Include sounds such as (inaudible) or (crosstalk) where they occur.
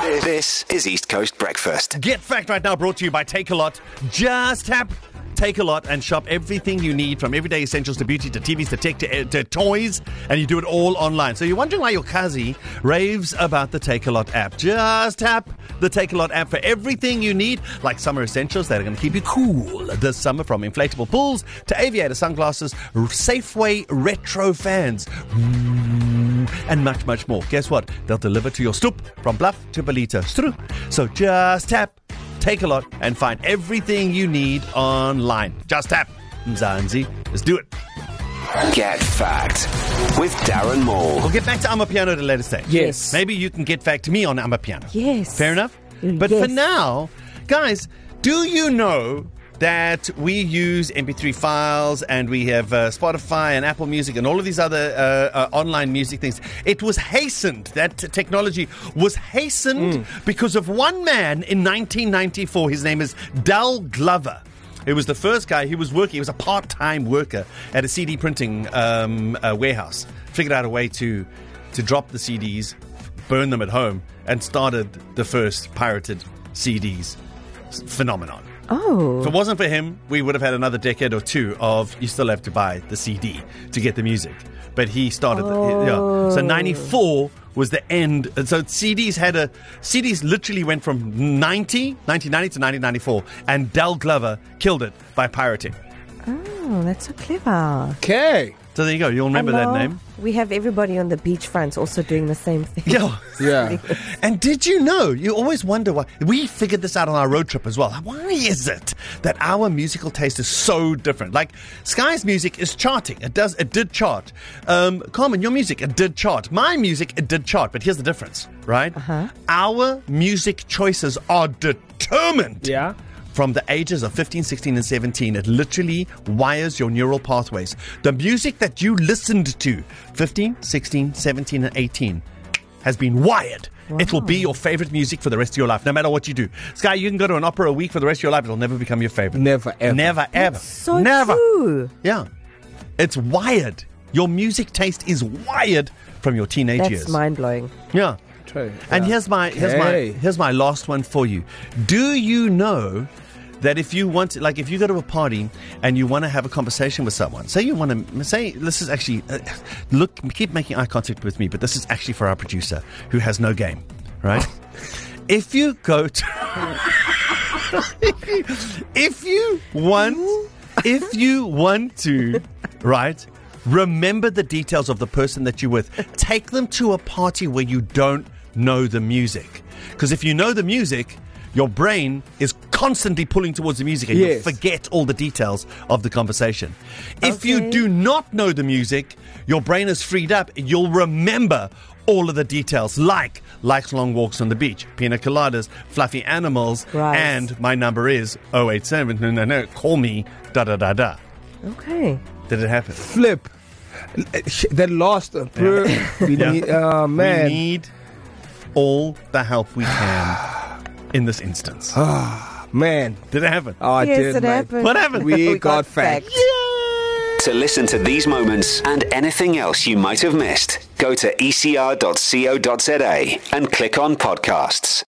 This is East Coast Breakfast. Get Fact right now brought to you by Takealot. Just tap. Takealot and shop everything you need from everyday essentials to beauty to TVs to tech to, uh, to toys, and you do it all online. So you're wondering why your Kazi raves about the Takealot app. Just tap the Takealot app for everything you need, like summer essentials that are going to keep you cool this summer from inflatable pools to aviator sunglasses, Safeway retro fans and much, much more. Guess what? They'll deliver to your stoop from Bluff to Ballito. Stru. So just tap, Takealot, and find everything you need online. Just tap. Mzansi. Let's do it. Get Fact with Darren Maule. We'll get back to Amapiano at a later stage. Yes. Maybe you can get back to me on Amapiano. Yes. Fair enough? Mm, but Yes. for now, guys, do you know that we use MP3 files and we have uh, Spotify and Apple Music and all of these other uh, uh, online music things? It was hastened, that technology was hastened because of one man in 1994. His name is Dell Glover. It was the first guy who was working, he was a part time worker at a CD printing um, uh, warehouse. Figured out a way to, to drop the CDs, burn them at home, and started the first pirated CDs phenomenon. Oh. If it wasn't for him, we would have had another decade or two of you still have to buy the CD to get the music. But he started, the, yeah. So 94 was the end. And So CDs had a, CDs literally went from 90, 1990 to 1994, and Dell Glover killed it by pirating. Oh, that's so clever. Okay. So there you go. You'll remember And that name. We have everybody on the beachfront also doing the same thing. Yeah. (laughs) Yeah. And did you know? You always wonder why. We figured this out on our road trip as well. Why is it that our musical taste is so different? Like Sky's music is charting. It does. It did chart. Um, Carmen, your music it did chart. My music it did chart. But here's the difference, right? Uh-huh. Our music choices are determined. Yeah. From the ages of 15, 16, and 17, it literally wires your neural pathways. The music that you listened to, 15, 16, 17, and 18, has been wired. It will be your favorite music for the rest of your life, no matter what you do. Sky, you can go to an opera a week for the rest of your life. It'll never become your favorite. Never, ever. Never, ever. So never. true. Yeah. It's wired. Your music taste is wired from your teenage That's years. mind blowing. yeah. True. And Yeah. here's my here's my here's my last one for you. Do you know that if you want like if you go to a party and you want to have a conversation with someone, say you want to say this is actually uh, look keep making eye contact with me, but this is actually for our producer who has no game, right? (laughs) if you go to if you want if you want to right remember the details of the person that you're with take them to a party where you don't know the music because if you know the music your brain is constantly pulling towards the music and you forget all the details of the conversation if you do not know the music your brain is freed up you'll remember all of the details like likes long walks on the beach pina coladas fluffy animals Right. and my number is 087 no no no call me da da da da Okay. did it happen Flip. That last. (laughs) Uh, bro, we Yeah. need, oh, man. we need all the help we can in this instance man. did it happen Oh, I yes, did, it man. happened. What happened? We, (laughs) got, facts. To listen to these moments and anything else you might have missed, go to ecr.co.za and click on podcasts.